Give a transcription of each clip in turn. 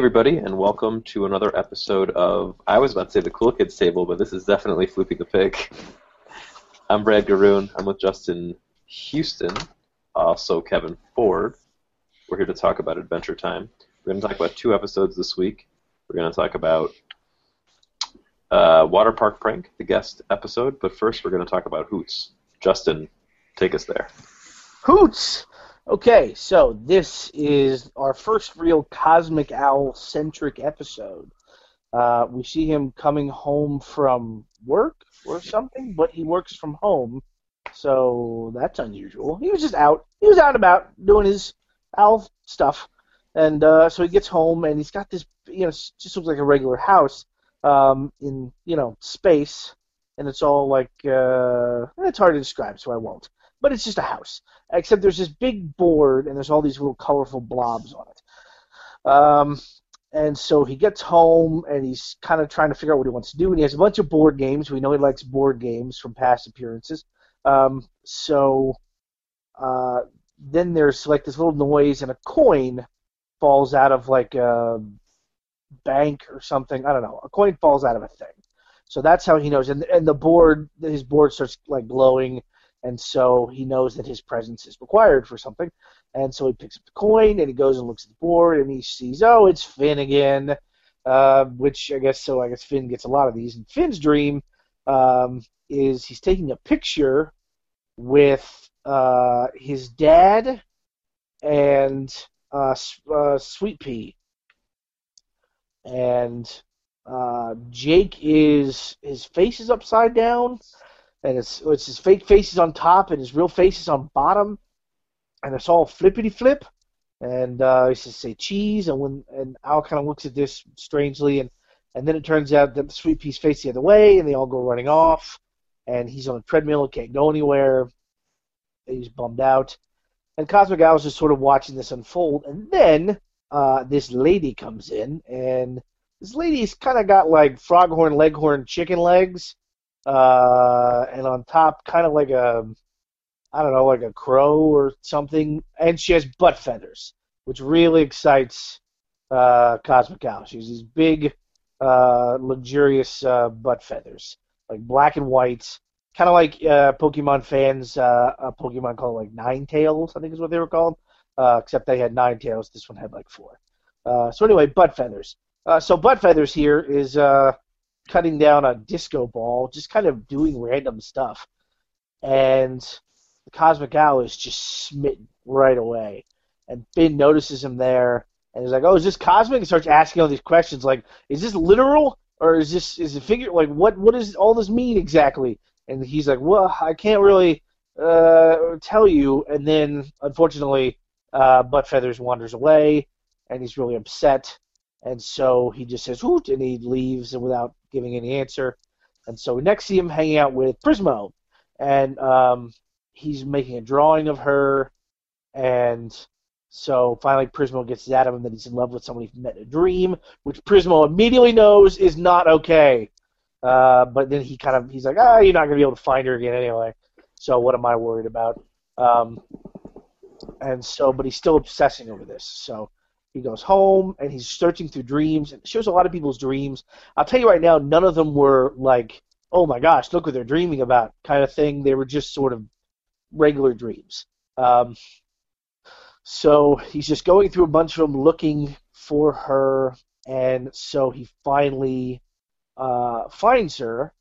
Everybody, and welcome to another episode of I was about to say the Cool Kids Table, but this is definitely Floopy the Pig. I'm Brad Garoon. I'm with Justin Houston, also Kevin Ford. We're here to talk about Adventure Time. We're going to talk about two episodes this week. We're going to talk about uh, Water Park Prank, the guest episode, but first we're going to talk about Hoots. Justin, take us there. Hoots! Okay, so this is our first real Cosmic Owl centric episode. Uh, we see him coming home from work or something, but he works from home, so that's unusual. He was just out. He was out about doing his owl stuff, and uh, so he gets home and he's got this, you know, just looks like a regular house um, in, you know, space, and it's all like uh, it's hard to describe, so I won't but it's just a house. Except there's this big board and there's all these little colorful blobs on it. Um, and so he gets home and he's kind of trying to figure out what he wants to do. And he has a bunch of board games. We know he likes board games from past appearances. Um, so uh, then there's like this little noise and a coin falls out of like a bank or something. I don't know. A coin falls out of a thing. So that's how he knows. And and the board, his board starts like glowing and so he knows that his presence is required for something. And so he picks up the coin and he goes and looks at the board and he sees, oh, it's Finn again, uh, which I guess so. I guess Finn gets a lot of these. And Finn's dream um, is he's taking a picture with uh, his dad and uh, uh, Sweet Pea, and uh, Jake is his face is upside down and it's it's his fake face is on top and his real face is on bottom, and it's all flippity flip. And uh, he says, "Say cheese," and when and Owl kind of looks at this strangely, and and then it turns out that the sweet pea's face the other way, and they all go running off, and he's on a treadmill, can't go anywhere. He's bummed out, and Cosmic is just sort of watching this unfold, and then uh, this lady comes in, and this lady's kind of got like Foghorn, leghorn, chicken legs uh, and on top, kind of like a, I don't know, like a crow or something, and she has butt feathers, which really excites uh, Cosmic Owl. She has these big, uh, luxurious uh, butt feathers, like black and white, kind of like uh, Pokemon fans, uh, a Pokemon called like Ninetales, I think is what they were called, uh, except they had nine tails. This one had like four. Uh, so anyway, butt feathers. Uh, so butt feathers here is uh, cutting down a disco ball, just kind of doing random stuff. And the Cosmic Owl is just smitten right away. And Finn notices him there, and he's like, "Oh, is this cosmic?" And starts asking all these questions, like, "Is this literal, or is this is it figure? Like, what what does all this mean exactly?" And he's like, "Well, I can't really uh, tell you." And then, unfortunately, uh, Butt Feathers wanders away, and he's really upset. And so he just says "hoot" and he leaves without giving any answer. And so we next see him hanging out with Prismo, and um, he's making a drawing of her. And so finally, Prismo gets out of him that he's in love with someone he met in a dream, which Prismo immediately knows is not okay. Uh, but then he kind of he's like, ah, you're not gonna be able to find her again anyway. So what am I worried about? Um, and so, but he's still obsessing over this. So he goes home and he's searching through dreams. It shows a lot of people's dreams. I'll tell you right now, none of them were like, "Oh my gosh, look what they're dreaming about," kind of thing. They were just sort of regular dreams. Um, so he's just going through a bunch of them, looking for her, and so he finally uh, finds her,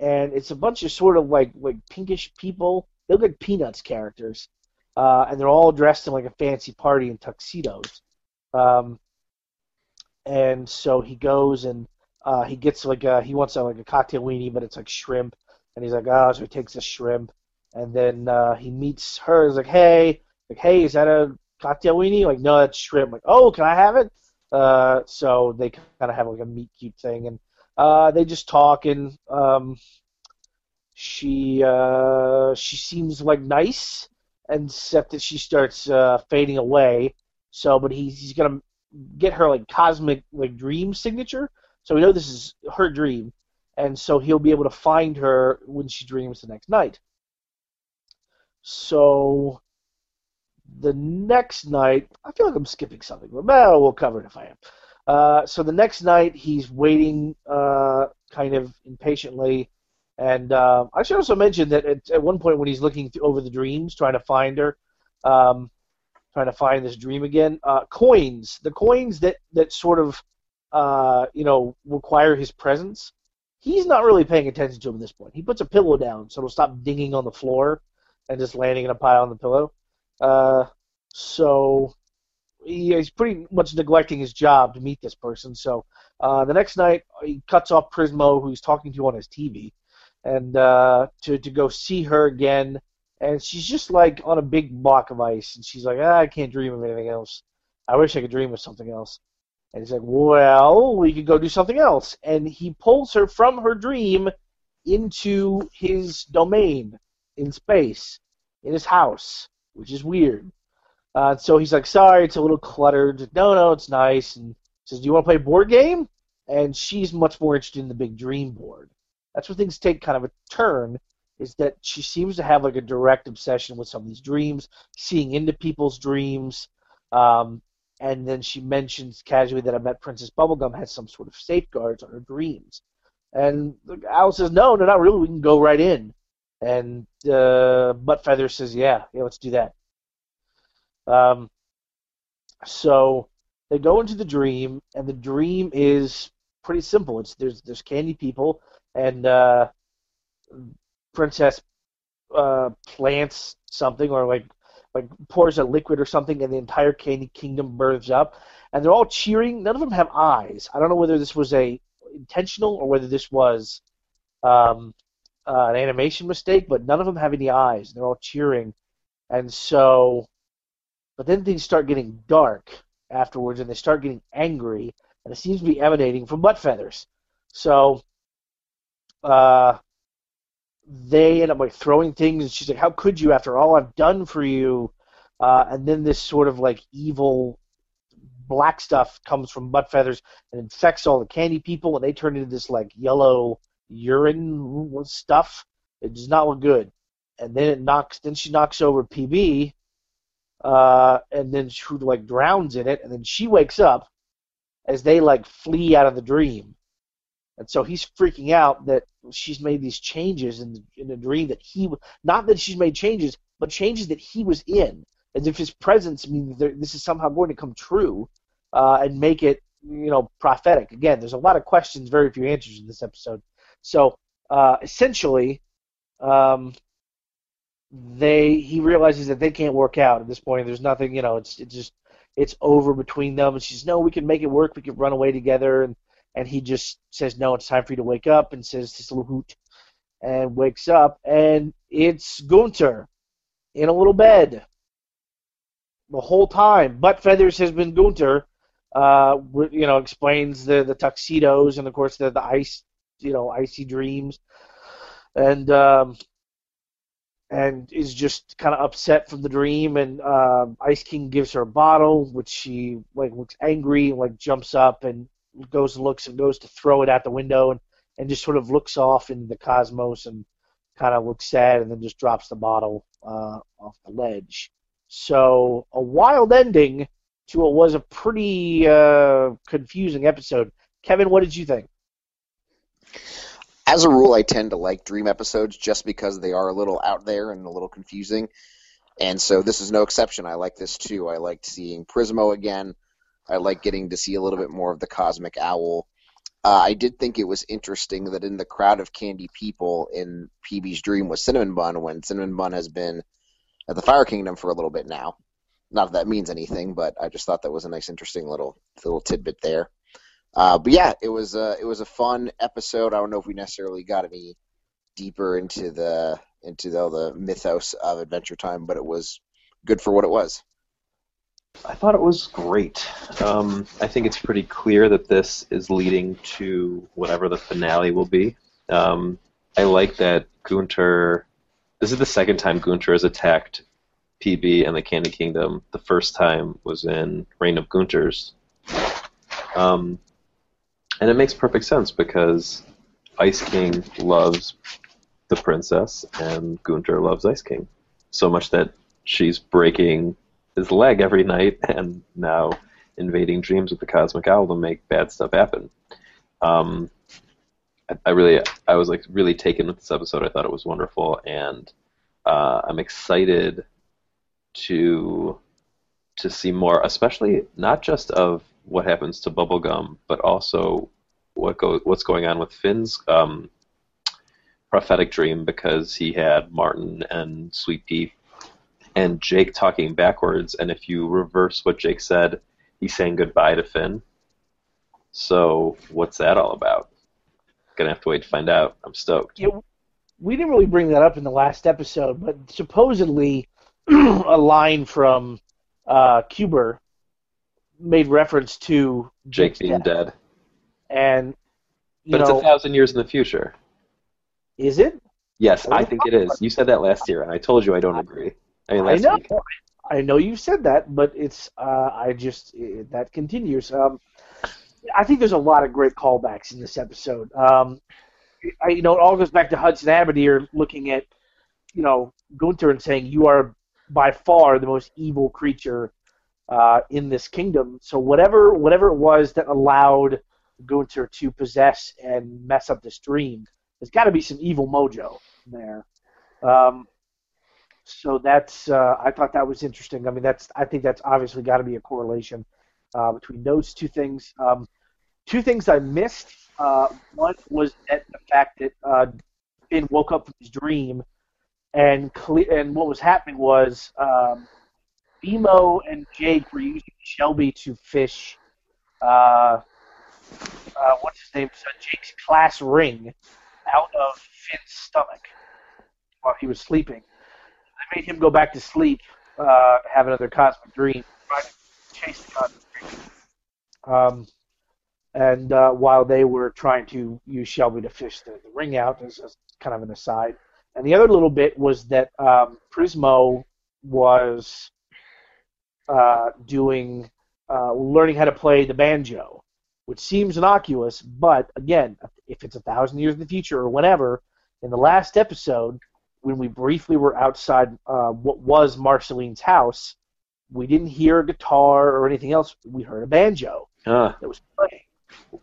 and it's a bunch of sort of like like pinkish people. They look like Peanuts characters, uh, and they're all dressed in like a fancy party in tuxedos. Um, and so he goes and uh, he gets like a, he wants a, like a cocktail weenie, but it's like shrimp, and he's like, oh, so he takes a shrimp, and then uh, he meets her. He's like, hey, like, hey, is that a cocktail weenie? Like, no, that's shrimp. Like, oh, can I have it? Uh, so they kind of have like a meet cute thing, and uh, they just talk, and um, she uh, she seems like nice, except that she starts uh, fading away so, but he's, he's gonna get her like cosmic like dream signature. So we know this is her dream, and so he'll be able to find her when she dreams the next night. So the next night, I feel like I'm skipping something, but well, we'll cover it if I am. Uh, so the next night, he's waiting uh, kind of impatiently. And uh, I should also mention that at, at one point when he's looking th- over the dreams, trying to find her, um, trying to find this dream again, uh, coins, the coins that, that sort of, uh, you know, require his presence, he's not really paying attention to them at this point. He puts a pillow down so it'll stop dinging on the floor and just landing in a pile on the pillow. Uh, so he, he's pretty much neglecting his job to meet this person. So uh, the next night, he cuts off Prismo, who he's talking to on his TV, and uh, to to go see her again. And she's just like on a big block of ice, and she's like, ah, I can't dream of anything else. I wish I could dream of something else. And he's like, well, we could go do something else. And he pulls her from her dream into his domain in space, in his house, which is weird. Uh, so he's like, sorry, it's a little cluttered. No, no, it's nice. And says, do you want to play a board game? And she's much more interested in the big dream board. That's where things take kind of a turn. Is that she seems to have like a direct obsession with some of these dreams, seeing into people's dreams. Um, and then she mentions casually that I met Princess Bubblegum has some sort of safeguards on her dreams. And Owl says, no, no, not really. We can go right in. And uh, Feather says, yeah, yeah, let's do that. Um, so they go into the dream, and the dream is pretty simple. It's there's there's candy people, and uh, Princess uh, plants something or like like pours a liquid or something, and the entire candy kingdom births up, and they're all cheering. None of them have eyes. I don't know whether this was a intentional or whether this was um, uh, an animation mistake, but none of them have any eyes. They're all cheering, and so, but then things start getting dark afterwards, and they start getting angry, and it seems to be emanating from butt feathers. So, uh, they end up like throwing things, and she's like, "How could you? After all I've done for you." Uh, and then this sort of like evil black stuff comes from butt feathers and infects all the candy people, and they turn into this like yellow urine stuff. It does not look good. And then it knocks. Then she knocks over PB, uh, and then she like drowns in it, and then she wakes up as they like flee out of the dream. And so he's freaking out that she's made these changes in the, in the dream that he not that she's made changes, but changes that he was in, as if his presence means this is somehow going to come true uh, and make it you know prophetic. Again, there's a lot of questions, very few answers in this episode. So uh, essentially, um, they he realizes that they can't work out at this point. There's nothing, you know, it's it's just it's over between them. And she says, no, we can make it work. We can run away together. And and he just says no, it's time for you to wake up. And says this little hoot, and wakes up, and it's Gunter in a little bed the whole time. Butt Feathers has been Gunter. Uh, you know, explains the the tuxedos and of course the the ice, you know, icy dreams, and um, and is just kind of upset from the dream. And uh, Ice King gives her a bottle, which she like looks angry and like jumps up and goes and looks and goes to throw it out the window and and just sort of looks off in the cosmos and kind of looks sad and then just drops the bottle uh, off the ledge. So a wild ending to what was a pretty uh, confusing episode. Kevin, what did you think? as a rule, I tend to like dream episodes just because they are a little out there and a little confusing. And so this is no exception. I like this too. I liked seeing Prismo again. I like getting to see a little bit more of the cosmic owl. Uh, I did think it was interesting that in the crowd of candy people in PB's dream was Cinnamon Bun when Cinnamon Bun has been at the Fire Kingdom for a little bit now. Not that that means anything, but I just thought that was a nice, interesting little little tidbit there. Uh, but yeah, it was a, it was a fun episode. I don't know if we necessarily got any deeper into the into the, the mythos of Adventure Time, but it was good for what it was. I thought it was great. Um, I think it's pretty clear that this is leading to whatever the finale will be. Um, I like that Gunter. This is the second time Gunter has attacked PB and the Candy Kingdom. The first time was in Reign of Gunters. Um, and it makes perfect sense because Ice King loves the princess, and Gunter loves Ice King so much that she's breaking his leg every night, and now invading dreams with the cosmic owl to make bad stuff happen. Um, I, I really, I was like really taken with this episode. I thought it was wonderful, and uh, I'm excited to to see more, especially not just of what happens to Bubblegum, but also what go what's going on with Finn's um, prophetic dream because he had Martin and Sweet Pea and Jake talking backwards, and if you reverse what Jake said, he's saying goodbye to Finn. So what's that all about? Gonna have to wait to find out. I'm stoked. Yeah, we didn't really bring that up in the last episode, but supposedly a line from uh, Cuber made reference to Jake Jake's being death. dead, and you but it's a thousand years in the future. is it? Yes, I think it is. You said that last year, and I told you I don't agree. I mean, I know. week. I know you said that, but it's uh, I just it, that continues. Um, I think there's a lot of great callbacks in this episode. Um, I, you know, it all goes back to Hunson Abadeer looking at you know Gunter and saying you are by far the most evil creature uh, in this kingdom. So whatever whatever it was that allowed Gunter to possess and mess up this dream, there's got to be some evil mojo there. Um, so that's uh, I thought that was interesting. I mean, that's I think that's obviously got to be a correlation uh, between those two things. Um, two things I missed. Uh, one was that the fact that uh, Finn woke up from his dream, and cle- and what was happening was um, BMO and Jake were using Shelby to fish. Uh, uh, what's his name? Jake's class ring out of Finn's stomach while he was sleeping. Made him go back to sleep, uh, have another cosmic dream, chase the cosmic dream. Um, and uh, while they were trying to use Shelby to fish the, the ring out, as, as kind of an aside. And the other little bit was that um, Prismo was uh, doing, uh, learning how to play the banjo, which seems innocuous, but again, if it's a thousand years in the future or whenever, in the last episode, when we briefly were outside uh, what was Marceline's house, we didn't hear a guitar or anything else. We heard a banjo Ah, that was playing.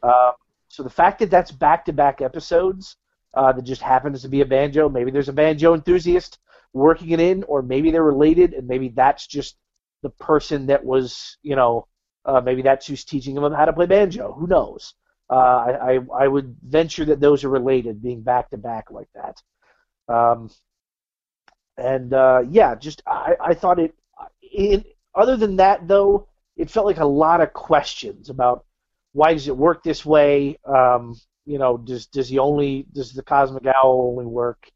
Um, so the fact that that's back-to-back episodes uh, that just happens to be a banjo, maybe there's a banjo enthusiast working it in, or maybe they're related, and maybe that's just the person that was, you know, uh, maybe that's who's teaching them how to play banjo. Who knows? Uh, I, I I would venture that those are related, being back-to-back like that. Um, and uh, yeah, just I, I thought it. Other than that, though, it felt like a lot of questions about why does it work this way? Um, you know, does does he only does the cosmic owl only work,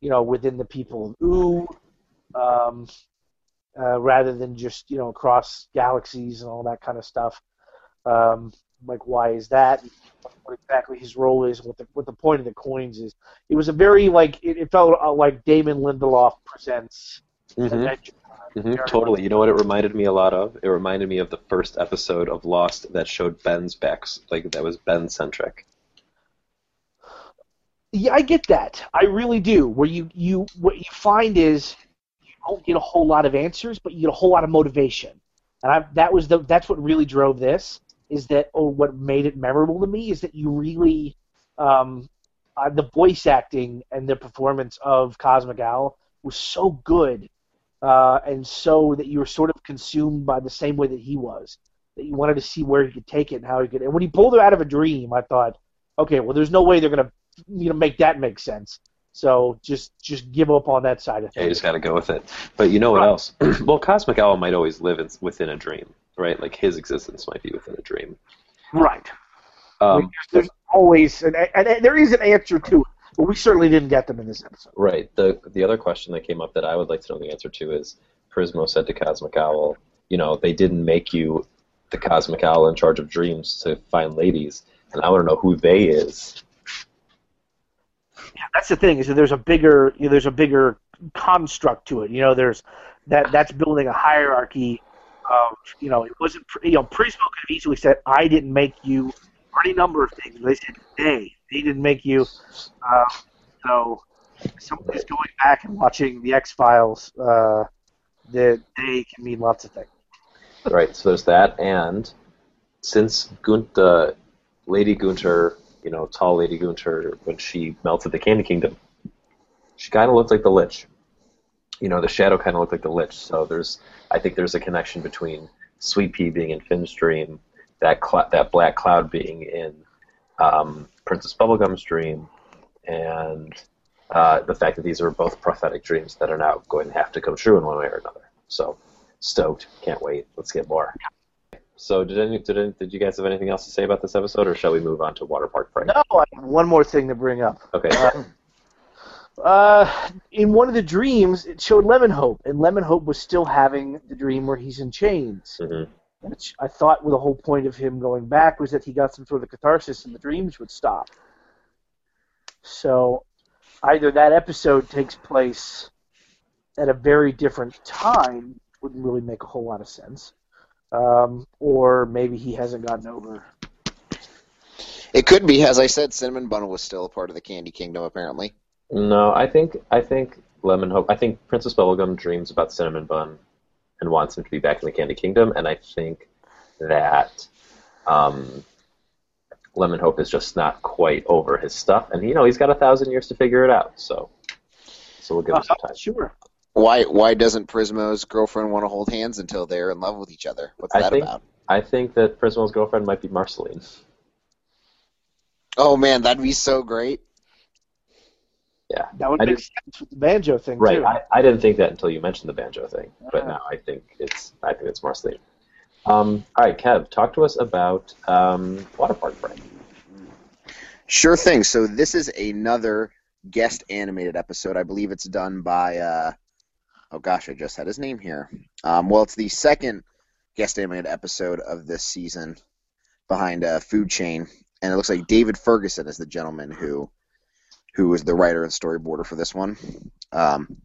you know, within the people of Ooo, um, uh, rather than just you know across galaxies and all that kind of stuff? Um, like why is that? What exactly his role is? What the what the point of the coins is? It was a very like it, it felt uh, like Damon Lindelof presents mhm, Adventure Time. mhm, totally. You know what it reminded me a lot of? It reminded me of the first episode of Lost that showed Ben's backs, like that was Ben centric. Yeah, I get that. I really do. Where you you what you find is you don't get a whole lot of answers, but you get a whole lot of motivation. And I, that was the that's what really drove this. Is that or what made it memorable to me is that you really um, uh, the voice acting and the performance of Cosmic Owl was so good, uh, and so that you were sort of consumed by the same way that he was. That you wanted to see where he could take it and how he could. And when he pulled her out of a dream, I thought, okay, well, there's no way they're gonna you know make that make sense. So just just give up on that side of Yeah, you just got to go with it. But you know what else? well, Cosmic Owl might always live in, within a dream, right? Like his existence might be within a dream. Right. Um, there's, there's always an, and, and there is an answer to it, but we certainly didn't get them in this episode. Right. The the other question that came up that I would like to know the answer to is Prismo said to Cosmic Owl, you know, they didn't make you the Cosmic Owl in charge of dreams to find ladies, and I want to know who they is. That's the thing is that there's a bigger you know, there's a bigger construct to it. You know, there's that that's building a hierarchy of you know it wasn't you know Prismo could have easily said I didn't make you or any number of things. They said they they didn't make you. Uh, so somebody's going back and watching the X Files. Uh, that they can mean lots of things. right. So there's that, and since Gunter, Lady Gunter, you know, tall Lady Gunter, when she melted the Candy Kingdom, she kind of looked like the Lich. You know, the shadow kind of looked like the Lich. So there's, I think there's a connection between Sweet Pea being in Finn's dream, that cl- that black cloud being in um, Princess Bubblegum's dream, and uh, the fact that these are both prophetic dreams that are now going to have to come true in one way or another. So stoked, can't wait. Let's get more. So did any did any, did you guys have anything else to say about this episode, or shall we move on to Water Park Fright? No, I have one more thing to bring up. Okay. Uh, uh, in one of the dreams, it showed Lemon Hope, and Lemon Hope was still having the dream where he's in chains. Mhm. Which I thought the whole point of him going back was that he got some sort of catharsis and the dreams would stop. So either that episode takes place at a very different time, wouldn't really make a whole lot of sense, um, or maybe he hasn't gotten over. It could be, as I said, Cinnamon Bun was still a part of the Candy Kingdom, apparently. No, I think I think Lemon Hope. I think Princess Bubblegum dreams about Cinnamon Bun and wants him to be back in the Candy Kingdom, and I think that um, Lemon Hope is just not quite over his stuff, and you know he's got a thousand years to figure it out. So, so we'll give him some Uh, time. sure. Why why doesn't Prismo's girlfriend want to hold hands until they're in love with each other? What's I that think- about? I think that Prismo's girlfriend might be Marceline. Oh man, that'd be so great. Yeah, That would I make sense with the banjo thing right. too. I, I didn't think that until you mentioned the banjo thing, but now I think it's I think it's Marceline. Um, all right, Kev, talk to us about um, Water Park Fright. Sure thing. So this is another guest animated episode. I believe it's done by uh oh gosh, I just had his name here. Um, well, it's the second guest animated episode of this season behind uh, Food Chain, and it looks like David Ferguson is the gentleman who who is the writer and storyboarder for this one. Um,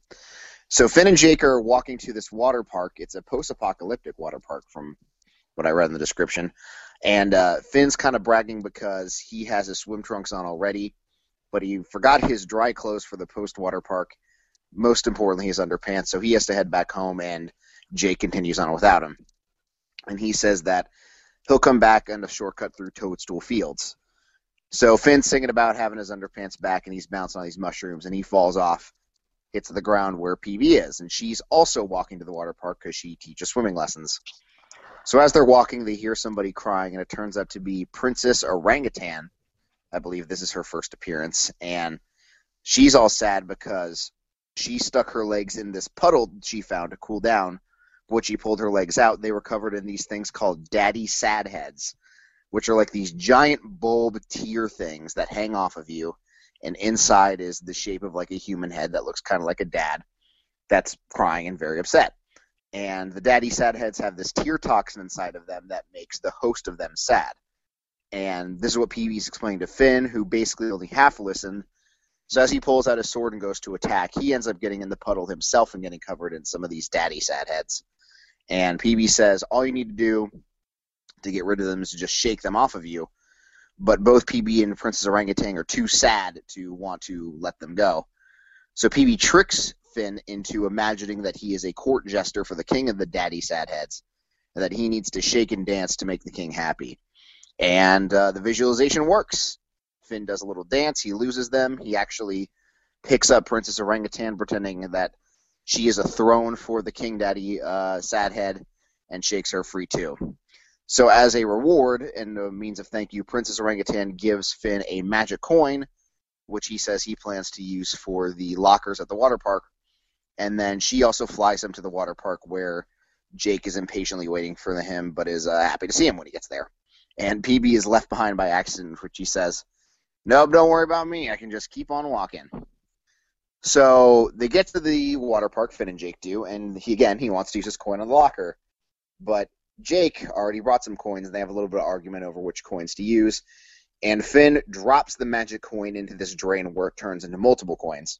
so Finn and Jake are walking to this water park. It's a post-apocalyptic water park, from what I read in the description. And uh, Finn's kind of bragging because he has his swim trunks on already, but he forgot his dry clothes for the post water park. Most importantly, his underpants, so he has to head back home, and Jake continues on without him. And he says that he'll come back and a shortcut through Toadstool Fields. So Finn's singing about having his underpants back, and he's bouncing on these mushrooms, and he falls off, hits the ground where PB is, and she's also walking to the water park because she teaches swimming lessons. So as they're walking, they hear somebody crying, and it turns out to be Princess Orangutan. I believe this is her first appearance, and she's all sad because she stuck her legs in this puddle she found to cool down. When she pulled her legs out, they were covered in these things called daddy sad heads, which are like these giant bulb tear things that hang off of you, and inside is the shape of like a human head that looks kind of like a dad that's crying and very upset and the daddy sad heads have this tear toxin inside of them that makes the host of them sad. And this is what PB's explaining to Finn, who basically only half listened. So as he pulls out his sword and goes to attack, he ends up getting in the puddle himself and getting covered in some of these daddy sad heads. And PB says all you need to do to get rid of them is to just shake them off of you. But both PB and Princess Orangutan are too sad to want to let them go. So PB tricks Finn into imagining that he is a court jester for the king of the daddy sad heads, and that he needs to shake and dance to make the king happy. And uh, the visualization works. Finn does a little dance. He loses them. He actually picks up Princess Orangutan, pretending that she is a throne for the king daddy uh, and shakes her free too. So, as a reward and a means of thank you, Princess Orangutan gives Finn a magic coin, which he says he plans to use for the lockers at the water park and then she also flies him to the water park where Jake is impatiently waiting for him, but is uh, happy to see him when he gets there. And PB is left behind by accident, which he says, "Nope, don't worry about me. I can just keep on walking." So they get to the water park. Finn and Jake do, and he again he wants to use his coin on the locker, but Jake already brought some coins, and they have a little bit of argument over which coins to use. And Finn drops the magic coin into this drain where it turns into multiple coins.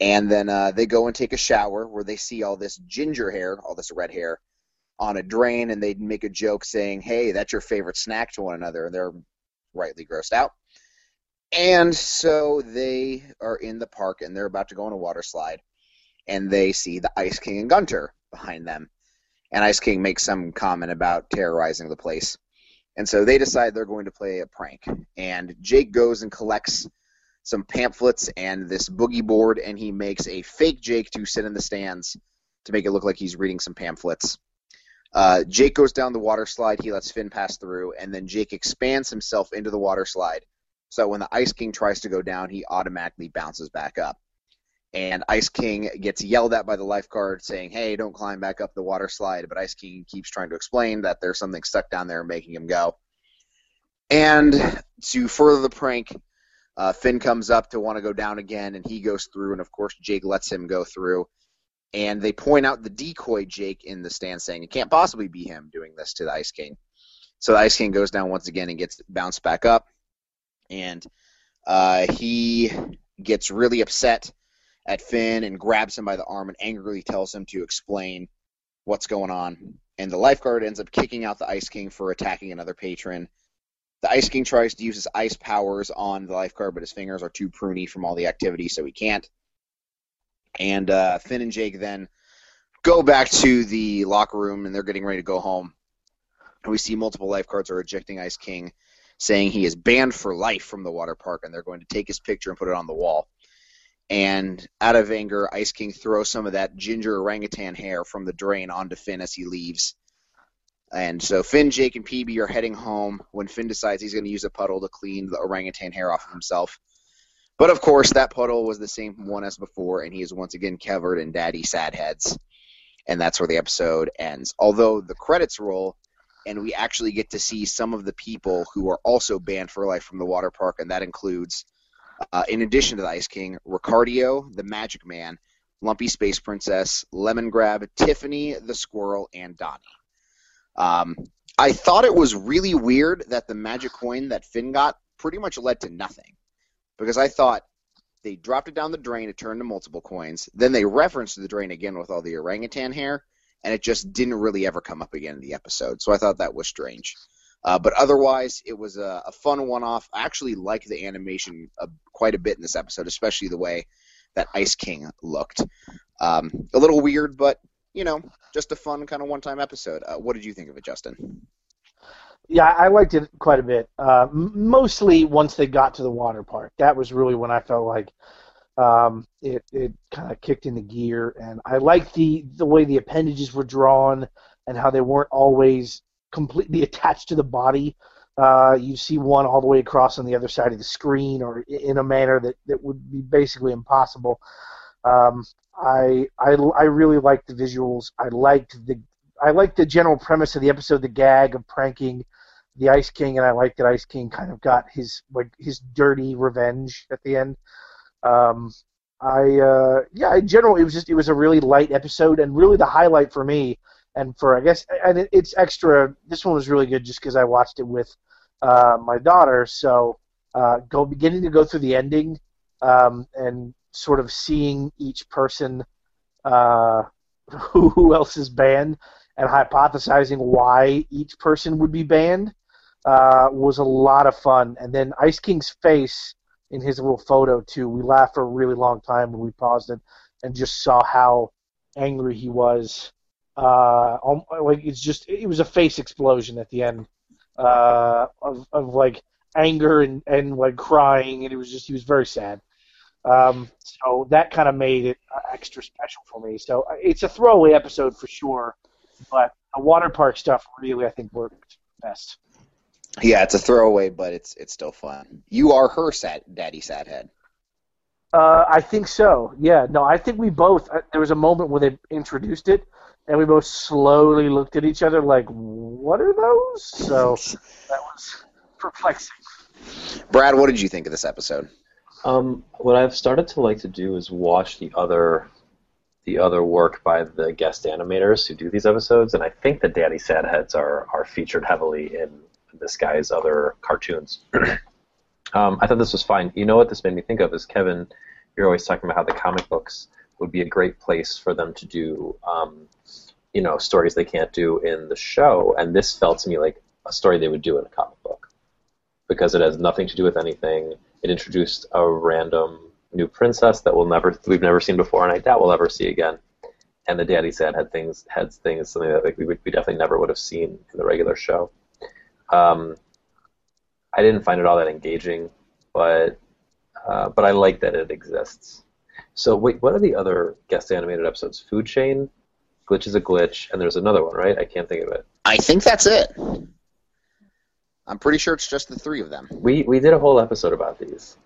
And then uh, they go and take a shower where they see all this ginger hair, all this red hair, on a drain, and they make a joke saying, "Hey, that's your favorite snack" to one another, and they're rightly grossed out. And so they are in the park, and they're about to go on a water slide, and they see the Ice King and Gunter behind them, and Ice King makes some comment about terrorizing the place. And so they decide they're going to play a prank. And Jake goes and collects some pamphlets and this boogie board, and he makes a fake Jake to sit in the stands to make it look like he's reading some pamphlets. Uh, Jake goes down the water slide. He lets Finn pass through, and then Jake expands himself into the water slide. So when the Ice King tries to go down, he automatically bounces back up. And Ice King gets yelled at by the lifeguard saying, Hey, don't climb back up the water slide. But Ice King keeps trying to explain that there's something stuck down there making him go. And to further the prank, uh, Finn comes up to want to go down again, and he goes through, and of course Jake lets him go through. And they point out the decoy Jake in the stand, saying it can't possibly be him doing this to the Ice King. So the Ice King goes down once again and gets bounced back up, and uh, he gets really upset at Finn and grabs him by the arm and angrily tells him to explain what's going on. And the lifeguard ends up kicking out the Ice King for attacking another patron. The Ice King tries to use his ice powers on the lifeguard, but his fingers are too pruny from all the activity, so he can't. And uh, Finn and Jake then go back to the locker room, and they're getting ready to go home. And we see multiple lifeguards are ejecting Ice King, saying he is banned for life from the water park, and they're going to take his picture and put it on the wall. And out of anger, Ice King throws some of that ginger orangutan hair from the drain onto Finn as he leaves and so Finn, Jake, and PB are heading home when Finn decides he's going to use a puddle to clean the orangutan hair off of himself. But of course, that puddle was the same one as before, and he is once again covered in daddy sad heads. And that's where the episode ends. Although the credits roll, and we actually get to see some of the people who are also banned for life from the water park, and that includes, uh, in addition to the Ice King, Ricardio, the Magic Man, Lumpy Space Princess, Lemon Lemongrab, Tiffany the Squirrel, and Donnie. Um, I thought it was really weird that the magic coin that Finn got pretty much led to nothing. Because I thought they dropped it down the drain, it turned to multiple coins. Then they referenced the drain again with all the orangutan hair, and it just didn't really ever come up again in the episode. So I thought that was strange. Uh, but otherwise, it was a, a fun one off. I actually like the animation uh, quite a bit in this episode, especially the way that Ice King looked. Um, a little weird, but you know, just a fun kind of one-time episode. Uh, what did you think of it, Justin? Yeah, I liked it quite a bit. Uh, mostly once they got to the water park, that was really when I felt like um, it it kind of kicked into gear, and I liked the the way the appendages were drawn and how they weren't always completely attached to the body. Uh, you see one all the way across on the other side of the screen, or in a manner that, that would be basically impossible. Um, I, I I really liked the visuals. I liked the I liked the general premise of the episode, the gag of pranking the Ice King, and I liked that Ice King kind of got his like his dirty revenge at the end. Um, I uh, yeah, in general, it was just it was a really light episode, and really the highlight for me, and for I guess, and it, it's extra. This one was really good just because I watched it with uh, my daughter, so uh, go beginning to go through the ending, um, and sort of seeing each person uh, who, who else is banned and hypothesizing why each person would be banned uh, was a lot of fun. And then Ice King's face in his little photo too. We laughed for a really long time when we paused it and just saw how angry he was. Uh, like it's just it was a face explosion at the end uh, of of like anger and and like crying, and it was just he was very sad. Um, so that kind of made it uh, extra special for me. So uh, it's a throwaway episode for sure, but the water park stuff really I think worked best. Yeah, it's a throwaway, but it's it's still fun. You are her sad daddy sad head. Uh, I think so. Yeah. No, I think we both. Uh, there was a moment where they introduced it, and we both slowly looked at each other like, "What are those?" So that was perplexing. Brad, what did you think of this episode? Um, what I've started to like to do is watch the other the other work by the guest animators who do these episodes, and I think the Daddy Sad Heads are are featured heavily in this guy's other cartoons. um, I thought this was fine. You know what this made me think of is Kevin. You're always talking about how the comic books would be a great place for them to do, um, you know, stories they can't do in the show, and this felt to me like a story they would do in a comic book because it has nothing to do with anything it introduced a random new princess that we'll never we've never seen before, and I doubt we'll ever see again. and the Daddy Sad had things had things something that like we we definitely never would have seen in the regular show. Um, I didn't find it all that engaging, but uh, but I like that it exists. So wait, what are the other guest animated episodes? Food Chain, Glitch is a Glitch, and there's another one, right? I can't think of it. I think that's it. I'm pretty sure it's just the three of them. We we did a whole episode about these.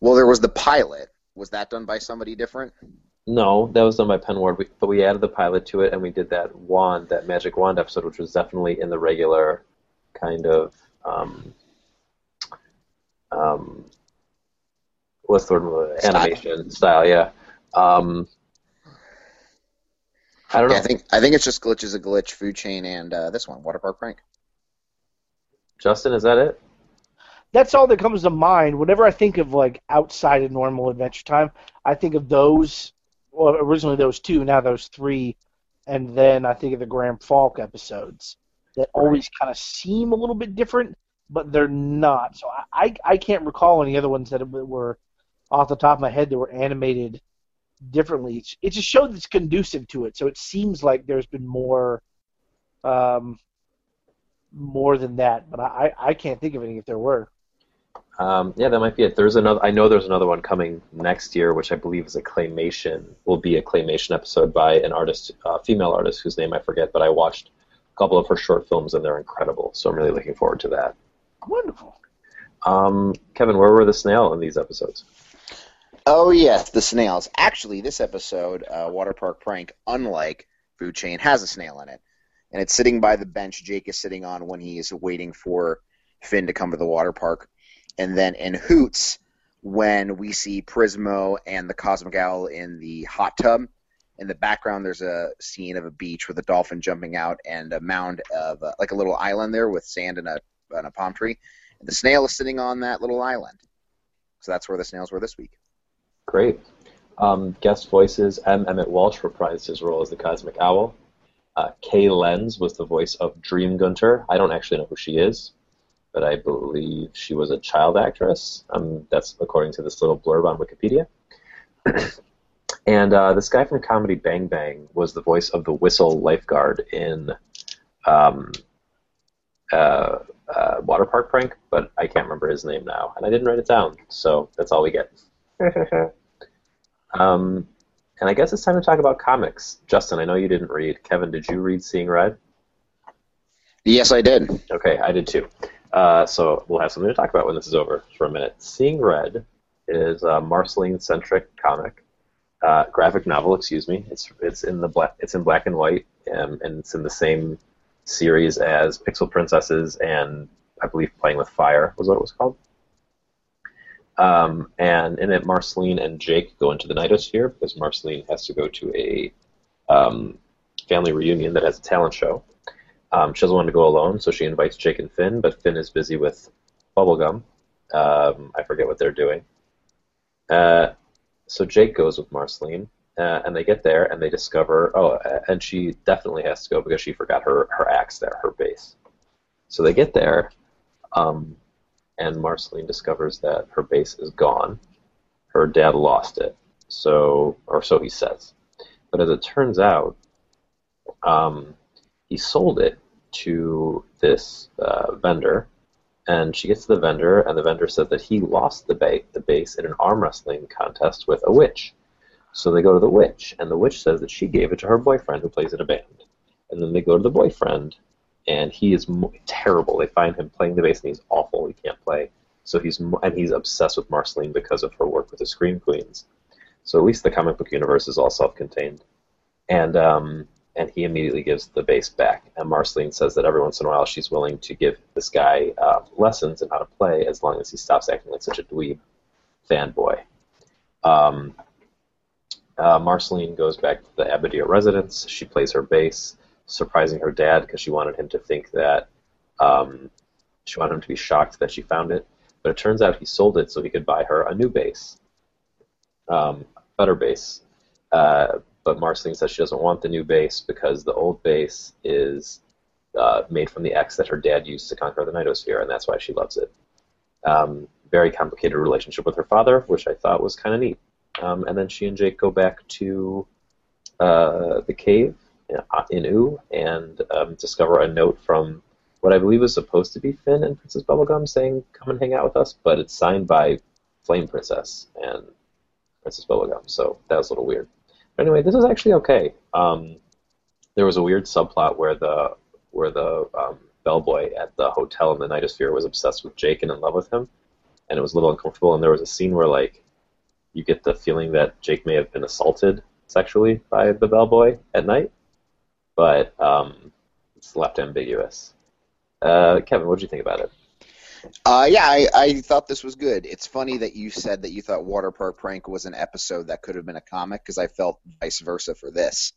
Well, there was the pilot. Was that done by somebody different? No, that was done by Pen Ward, we, but we added the pilot to it, and we did that wand, that magic wand episode, which was definitely in the regular kind of um, um, what's the word? Animation style, yeah. Um, I don't know. I think I think it's just glitch is a glitch, food chain, and uh, this one, water park prank. Justin, is that it? That's all that comes to mind. Whenever I think of like outside of normal Adventure Time, I think of those. Well, originally those two, now those three, and then I think of the Graham Falk episodes that always kind of seem a little bit different, but they're not. So I, I I can't recall any other ones that were off the top of my head that were animated differently. It's, it's a show that's conducive to it, so it seems like there's been more, um, more than that. But I, I can't think of any if there were. Um, yeah, that might be it. There's another. I know there's another one coming next year, which I believe is a claymation. Will be a claymation episode by an artist, uh, female artist whose name I forget, but I watched a couple of her short films and they're incredible. So I'm really looking forward to that. Wonderful. Um, Kevin, where were the snail in these episodes? Oh yes, the snails. Actually, this episode, uh, Water Park Prank, unlike Food Chain, has a snail in it, and it's sitting by the bench Jake is sitting on when he is waiting for Finn to come to the water park. And then in Hoots, when we see Prismo and the Cosmic Owl in the hot tub, in the background there's a scene of a beach with a dolphin jumping out and a mound of uh, like a little island there with sand and a and a palm tree. And the snail is sitting on that little island. So that's where the snails were this week. Great. Um, guest voices: M. Emmett Walsh reprised his role as the Cosmic Owl. Uh, Kay Lenz was the voice of Dream Gunter. I don't actually know who she is, but I believe she was a child actress. Um, that's according to this little blurb on Wikipedia. and uh, this guy from Comedy Bang Bang was the voice of the Whistle lifeguard in um, uh, uh, Water Park Prank, but I can't remember his name now, and I didn't write it down, so that's all we get. um, and I guess it's time to talk about comics. Justin, I know you didn't read. Kevin, did you read Seeing Red? Yes, I did. Okay, I did too. Uh, so we'll have something to talk about when this is over for a minute. Seeing Red is a Marceline-centric comic, uh, graphic novel. Excuse me. It's it's in the black. It's in black and white, um, and it's in the same series as Pixel Princesses and I believe Playing with Fire was what it was called. Um, and in it, Marceline and Jake go into the Nightosphere because Marceline has to go to a um, family reunion that has a talent show. Um, she doesn't want to go alone, so she invites Jake and Finn, but Finn is busy with bubblegum. Um, I forget what they're doing. Uh, so Jake goes with Marceline, uh, and they get there and they discover, oh, and she definitely has to go because she forgot her, her axe there, her bass. So they get there, um, and Marceline discovers that her bass is gone. Her dad lost it, so or so he says. But as it turns out, um, he sold it to this uh, vendor, and she gets to the vendor, and the vendor says that he lost the, ba- the bass in an arm wrestling contest with a witch. So they go to the witch, and the witch says that she gave it to her boyfriend who plays in a band. And then they go to the boyfriend, and he is mo- terrible. They find him playing the bass, and he's awful. He can't play. So he's mo- and he's obsessed with Marceline because of her work with the Scream Queens. So at least the comic book universe is all self-contained. And um, and he immediately gives the bass back. And Marceline says that every once in a while she's willing to give this guy uh, lessons in how to play as long as he stops acting like such a dweeb fanboy. Um, uh, Marceline goes back to the Abadeer residence. She plays her bass, surprising her dad because she wanted him to think that um, she wanted him to be shocked that she found it. But it turns out he sold it so he could buy her a new bass, um, better bass. Uh, but Marceline says she doesn't want the new bass because the old bass is uh, made from the X that her dad used to conquer the Nightosphere, and that's why she loves it. Um, very complicated relationship with her father, which I thought was kind of neat. Um, and then she and Jake go back to uh, the cave in, in Ooo and um, discover a note from what I believe was supposed to be Finn and Princess Bubblegum saying, "Come and hang out with us," but it's signed by Flame Princess and Princess Bubblegum, so that was a little weird. But anyway, this is actually okay. Um, there was a weird subplot where the where the um, bellboy at the hotel in the Nightosphere was obsessed with Jake and in love with him, and it was a little uncomfortable. And there was a scene where like you get the feeling that Jake may have been assaulted sexually by the bellboy at night, but um, it's left ambiguous. Uh, Kevin, what did you think about it? Uh, yeah, I, I thought this was good. It's funny that you said that you thought Water Park Prank was an episode that could have been a comic because I felt vice versa for this.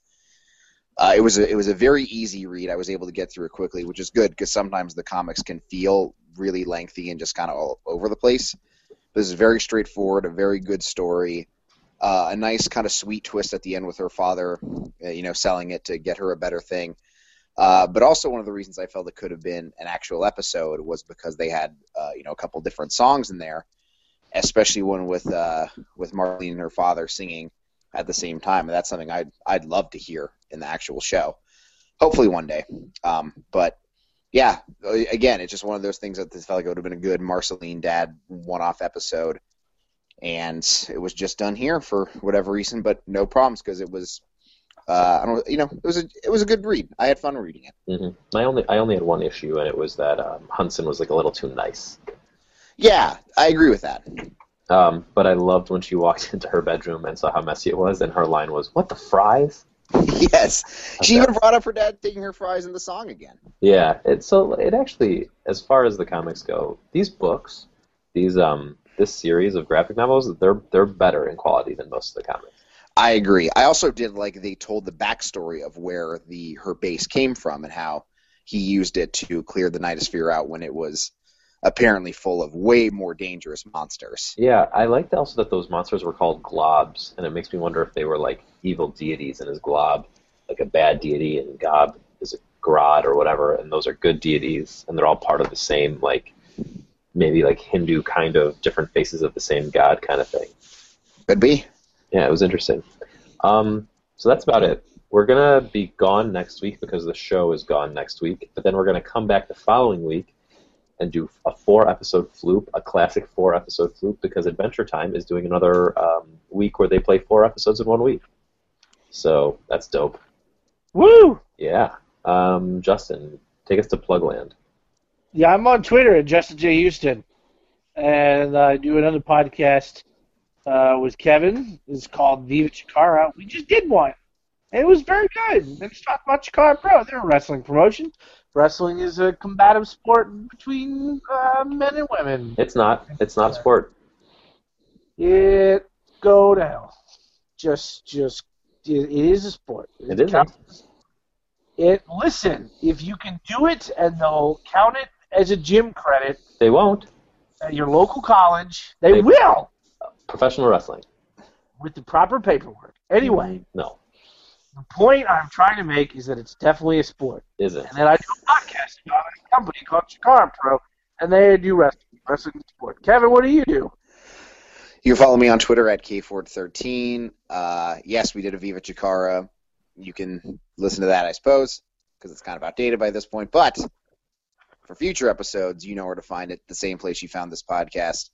Uh, it was a, it was a very easy read. I was able to get through it quickly, which is good because sometimes the comics can feel really lengthy and just kind of all over the place. This is very straightforward, a very good story, uh, a nice kind of sweet twist at the end with her father, uh, you know, selling it to get her a better thing. Uh, but also one of the reasons I felt it could have been an actual episode was because they had uh, you know a couple different songs in there, especially one with uh, with Marceline and her father singing at the same time, and that's something I'd I'd love to hear in the actual show. Hopefully one day. Um, but yeah, again, it's just one of those things that this felt like it would have been a good Marceline dad one-off episode, and it was just done here for whatever reason, but no problems because it was uh, I don't, you know, it was a it was a good read. I had fun reading it. Mm-hmm. I only I only had one issue, and it was that um, Hunson was like a little too nice. Yeah, I agree with that. Um, but I loved when she walked into her bedroom and saw how messy it was, and her line was, "What the fries?" yes, she even brought up her dad taking her fries in the song again. Yeah, it so it actually, as far as the comics go, these books, these um, this series of graphic novels, they're they're better in quality than most of the comics. I agree. I also did like they told the backstory of where the her bass came from and how he used it to clear the Nightosphere out when it was apparently full of way more dangerous monsters. Yeah, I liked also that those monsters were called globs, and it makes me wonder if they were like evil deities, and his glob, like a bad deity, and Gob is a Grod or whatever, and those are good deities, and they're all part of the same like maybe like Hindu kind of different faces of the same god kind of thing. Could be yeah, it was interesting. Um, so that's about it. We're gonna be gone next week because the show is gone next week, but then we're gonna come back the following week and do a four episode floop, a classic four episode floop, because Adventure Time is doing another um, week where they play four episodes in one week. So that's dope. Woo! Yeah. Um, Justin, take us to Plugland. Yeah, I'm on Twitter at Justin J Houston, and I do another podcast uh, with Kevin. It's called Viva Chikara. We just did one. And it was very good. Let's talk about Chikara Pro. They're a wrestling promotion. Wrestling is a combative sport between uh, men and women. It's not. It's not a sport. It go to hell. Just, just, it, it is a sport. It, it is. It listen. If you can do it, and they'll count it as a gym credit. They won't. At your local college, they, they will professional wrestling. With the proper paperwork. Anyway. No. The point I'm trying to make is that it's definitely a sport. Is it? And then I do a podcast about a company called Chikara Pro, and they do wrestling, wrestling sport. Kevin, what do you do? You can follow me on Twitter at kford13. Uh, yes, we did a Viva Chikara. You can listen to that, I suppose, because it's kind of outdated by this point. But for future episodes, you know where to find it. The same place you found this podcast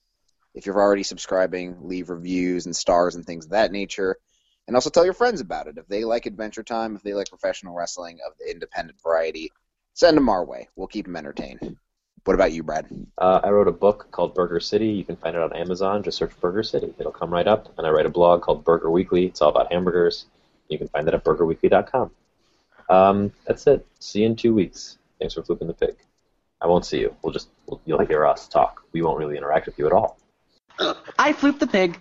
if you're already subscribing, leave reviews and stars and things of that nature. And also tell your friends about it. If they like Adventure Time, if they like professional wrestling of the independent variety, send them our way. We'll keep them entertained. What about you, Brad? Uh, I wrote a book called Burger City. You can find it on Amazon. Just search Burger City. It'll come right up. And I write a blog called Burger Weekly. It's all about hamburgers. You can find that at burgerweekly.com. Um, that's it. See you in two weeks. Thanks for flipping the pig. I won't see you. We'll just we'll, you'll hear us talk. We won't really interact with you at all. I flooped the pig.